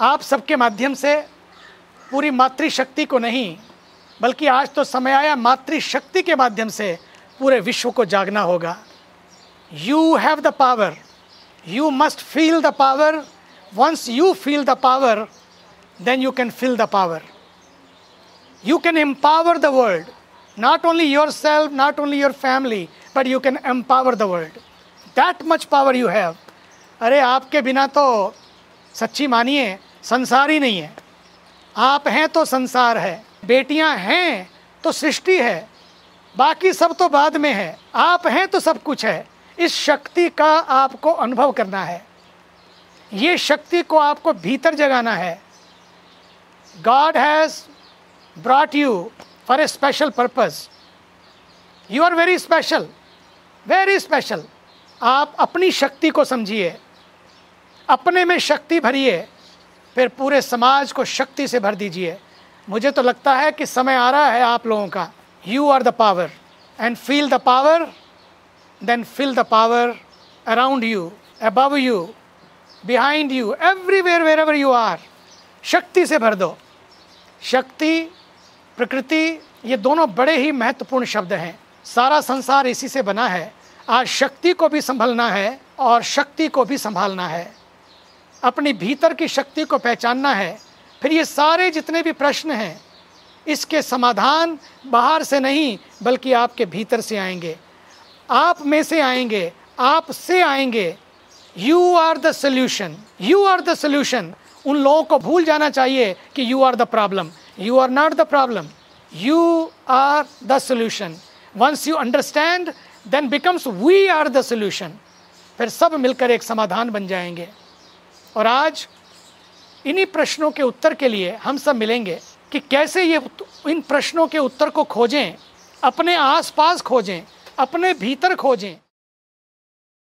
आप सबके माध्यम से पूरी मातृशक्ति को नहीं, बल्कि आज तो समय आया मातृशक्ति के माध्यम से पूरे विश्व को जागना होगा। You have the power you must feel the power once you feel the power then you can feel the power you can empower the world. Not only yourself, not only your family, but you can empower the world. That much power you have. अरे, आपके बिना तो सच्ची मानिए, संसार ही नहीं है। आप हैं तो संसार है, बेटियाँ हैं तो सृष्टि है, बाकी सब तो बाद में है। आप हैं तो सब कुछ है। इस शक्ति का आपको अनुभव करना है। ये शक्ति को आपको भीतर जगाना है। God has brought you for a special purpose. You are very special very special आप अपनी शक्ति को समझिए। अपने में शक्ति भरिए, फिर पूरे समाज को शक्ति से भर दीजिए। मुझे तो लगता है कि समय आ रहा है आप लोगों का। You are the power and feel the power then feel the power around you above you behind you everywhere wherever you are शक्ति से भर दो। शक्ति, प्रकृति, ये दोनों बड़े ही महत्वपूर्ण शब्द हैं। सारा संसार इसी से बना है। आज शक्ति को भी संभलना है और शक्ति को भी संभालना है। अपनी भीतर की शक्ति को पहचानना है। फिर ये सारे जितने भी प्रश्न हैं, इसके समाधान बाहर से नहीं, बल्कि आपके भीतर से आएँगे। आप में से आएँगे, आप से आएँगे। You are the solution you are the solution उन लोगों को भूल जाना चाहिए कि you are the problem you are not the problem you are the solution. Once you understand then becomes we are the solution. फिर सब मिलकर एक समाधान बन जाएँगे। और आज इन्हीं प्रश्नों के उत्तर के लिए हम सब मिलेंगे कि कैसे ये इन प्रश्नों के उत्तर को खोजें, अपने आसपास खोजें, अपने भीतर खोजें।